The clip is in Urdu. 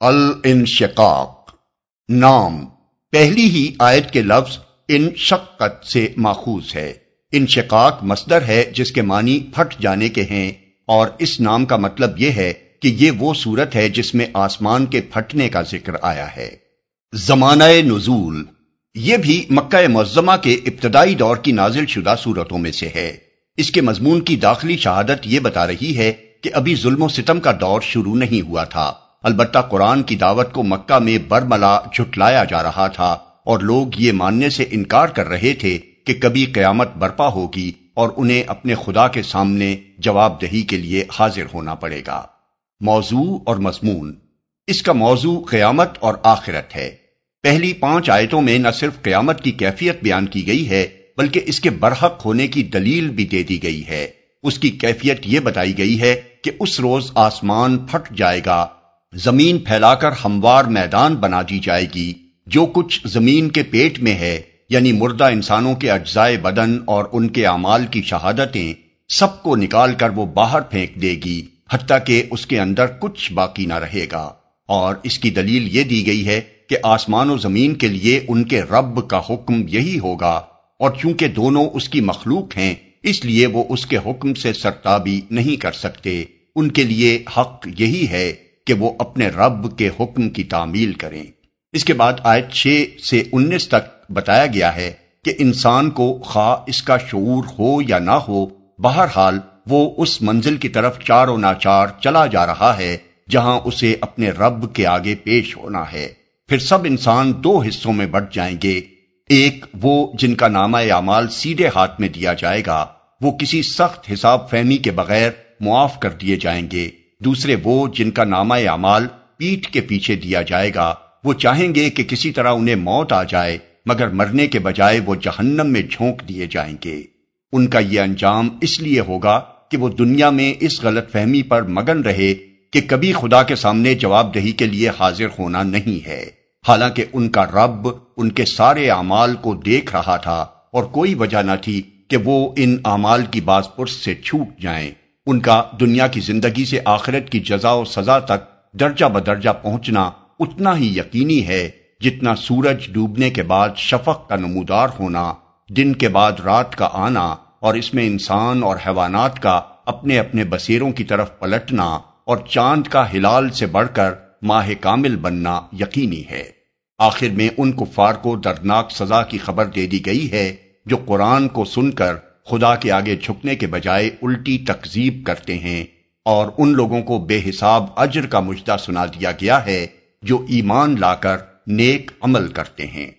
الانشقاق۔ نام، پہلی ہی آیت کے لفظ ان شقت سے ماخوذ ہے۔ انشقاق مصدر ہے جس کے معنی پھٹ جانے کے ہیں، اور اس نام کا مطلب یہ ہے کہ یہ وہ صورت ہے جس میں آسمان کے پھٹنے کا ذکر آیا ہے۔ زمانہ نزول، یہ بھی مکہ معظمہ کے ابتدائی دور کی نازل شدہ صورتوں میں سے ہے۔ اس کے مضمون کی داخلی شہادت یہ بتا رہی ہے کہ ابھی ظلم و ستم کا دور شروع نہیں ہوا تھا۔ البتہ قرآن کی دعوت کو مکہ میں برملا جھٹلایا جا رہا تھا اور لوگ یہ ماننے سے انکار کر رہے تھے کہ کبھی قیامت برپا ہوگی اور انہیں اپنے خدا کے سامنے جواب دہی کے لیے حاضر ہونا پڑے گا۔ موضوع اور مضمون۔ اس کا موضوع قیامت اور آخرت ہے۔ پہلی پانچ آیتوں میں نہ صرف قیامت کی کیفیت بیان کی گئی ہے، بلکہ اس کے برحق ہونے کی دلیل بھی دے دی گئی ہے۔ اس کی کیفیت یہ بتائی گئی ہے کہ اس روز آسمان پھٹ جائے گا زمین پھیلا کر ہموار میدان بنا دی جائے گی، جو کچھ زمین کے پیٹ میں ہے یعنی مردہ انسانوں کے اجزائے بدن اور ان کے اعمال کی شہادتیں، سب کو نکال کر وہ باہر پھینک دے گی، حتیٰ کہ اس کے اندر کچھ باقی نہ رہے گا۔ اور اس کی دلیل یہ دی گئی ہے کہ آسمان و زمین کے لیے ان کے رب کا حکم یہی ہوگا۔ اور چونکہ دونوں اس کی مخلوق ہیں، اس لیے وہ اس کے حکم سے سرتابی نہیں کر سکتے۔ ان کے لیے حق یہی ہے۔ کہ وہ اپنے رب کے حکم کی تعمیل کریں۔ اس کے بعد آیت چھ سے انیس تک بتایا گیا ہے کہ انسان کو خواہ اس کا شعور ہو یا نہ ہو، بہرحال وہ اس منزل کی طرف چار و ناچار چلا جا رہا ہے، جہاں اسے اپنے رب کے آگے پیش ہونا ہے۔ پھر سب انسان دو حصوں میں بٹ جائیں گے۔ ایک وہ جن کا نامہ اعمال سیدھے ہاتھ میں دیا جائے گا، وہ کسی سخت حساب فہمی کے بغیر معاف کر دیے جائیں گے۔ دوسرے وہ جن کا نامہ اعمال پیٹ کے پیچھے دیا جائے گا، وہ چاہیں گے کہ کسی طرح انہیں موت آ جائے، مگر مرنے کے بجائے وہ جہنم میں جھونک دیے جائیں گے۔ ان کا یہ انجام اس لیے ہوگا کہ وہ دنیا میں اس غلط فہمی پر مگن رہے کہ کبھی خدا کے سامنے جواب دہی کے لیے حاضر ہونا نہیں ہے۔ حالانکہ ان کا رب ان کے سارے اعمال کو دیکھ رہا تھا اور کوئی وجہ نہ تھی کہ وہ ان اعمال کی باز پرس سے چھوٹ جائیں۔ ان کا دنیا کی زندگی سے آخرت کی جزا و سزا تک درجہ بدرجہ پہنچنا اتنا ہی یقینی ہے جتنا سورج ڈوبنے کے بعد شفق کا نمودار ہونا، دن کے بعد رات کا آنا اور اس میں انسان اور حیوانات کا اپنے اپنے بسیروں کی طرف پلٹنا اور چاند کا ہلال سے بڑھ کر ماہ کامل بننا یقینی ہے۔ آخر میں ان کفار کو دردناک سزا کی خبر دے دی گئی ہے جو قرآن کو سن کر خدا کے آگے جھکنے کے بجائے الٹی تکذیب کرتے ہیں اور ان لوگوں کو بے حساب اجر کا مجدہ سنا دیا گیا ہے جو ایمان لا کر نیک عمل کرتے ہیں۔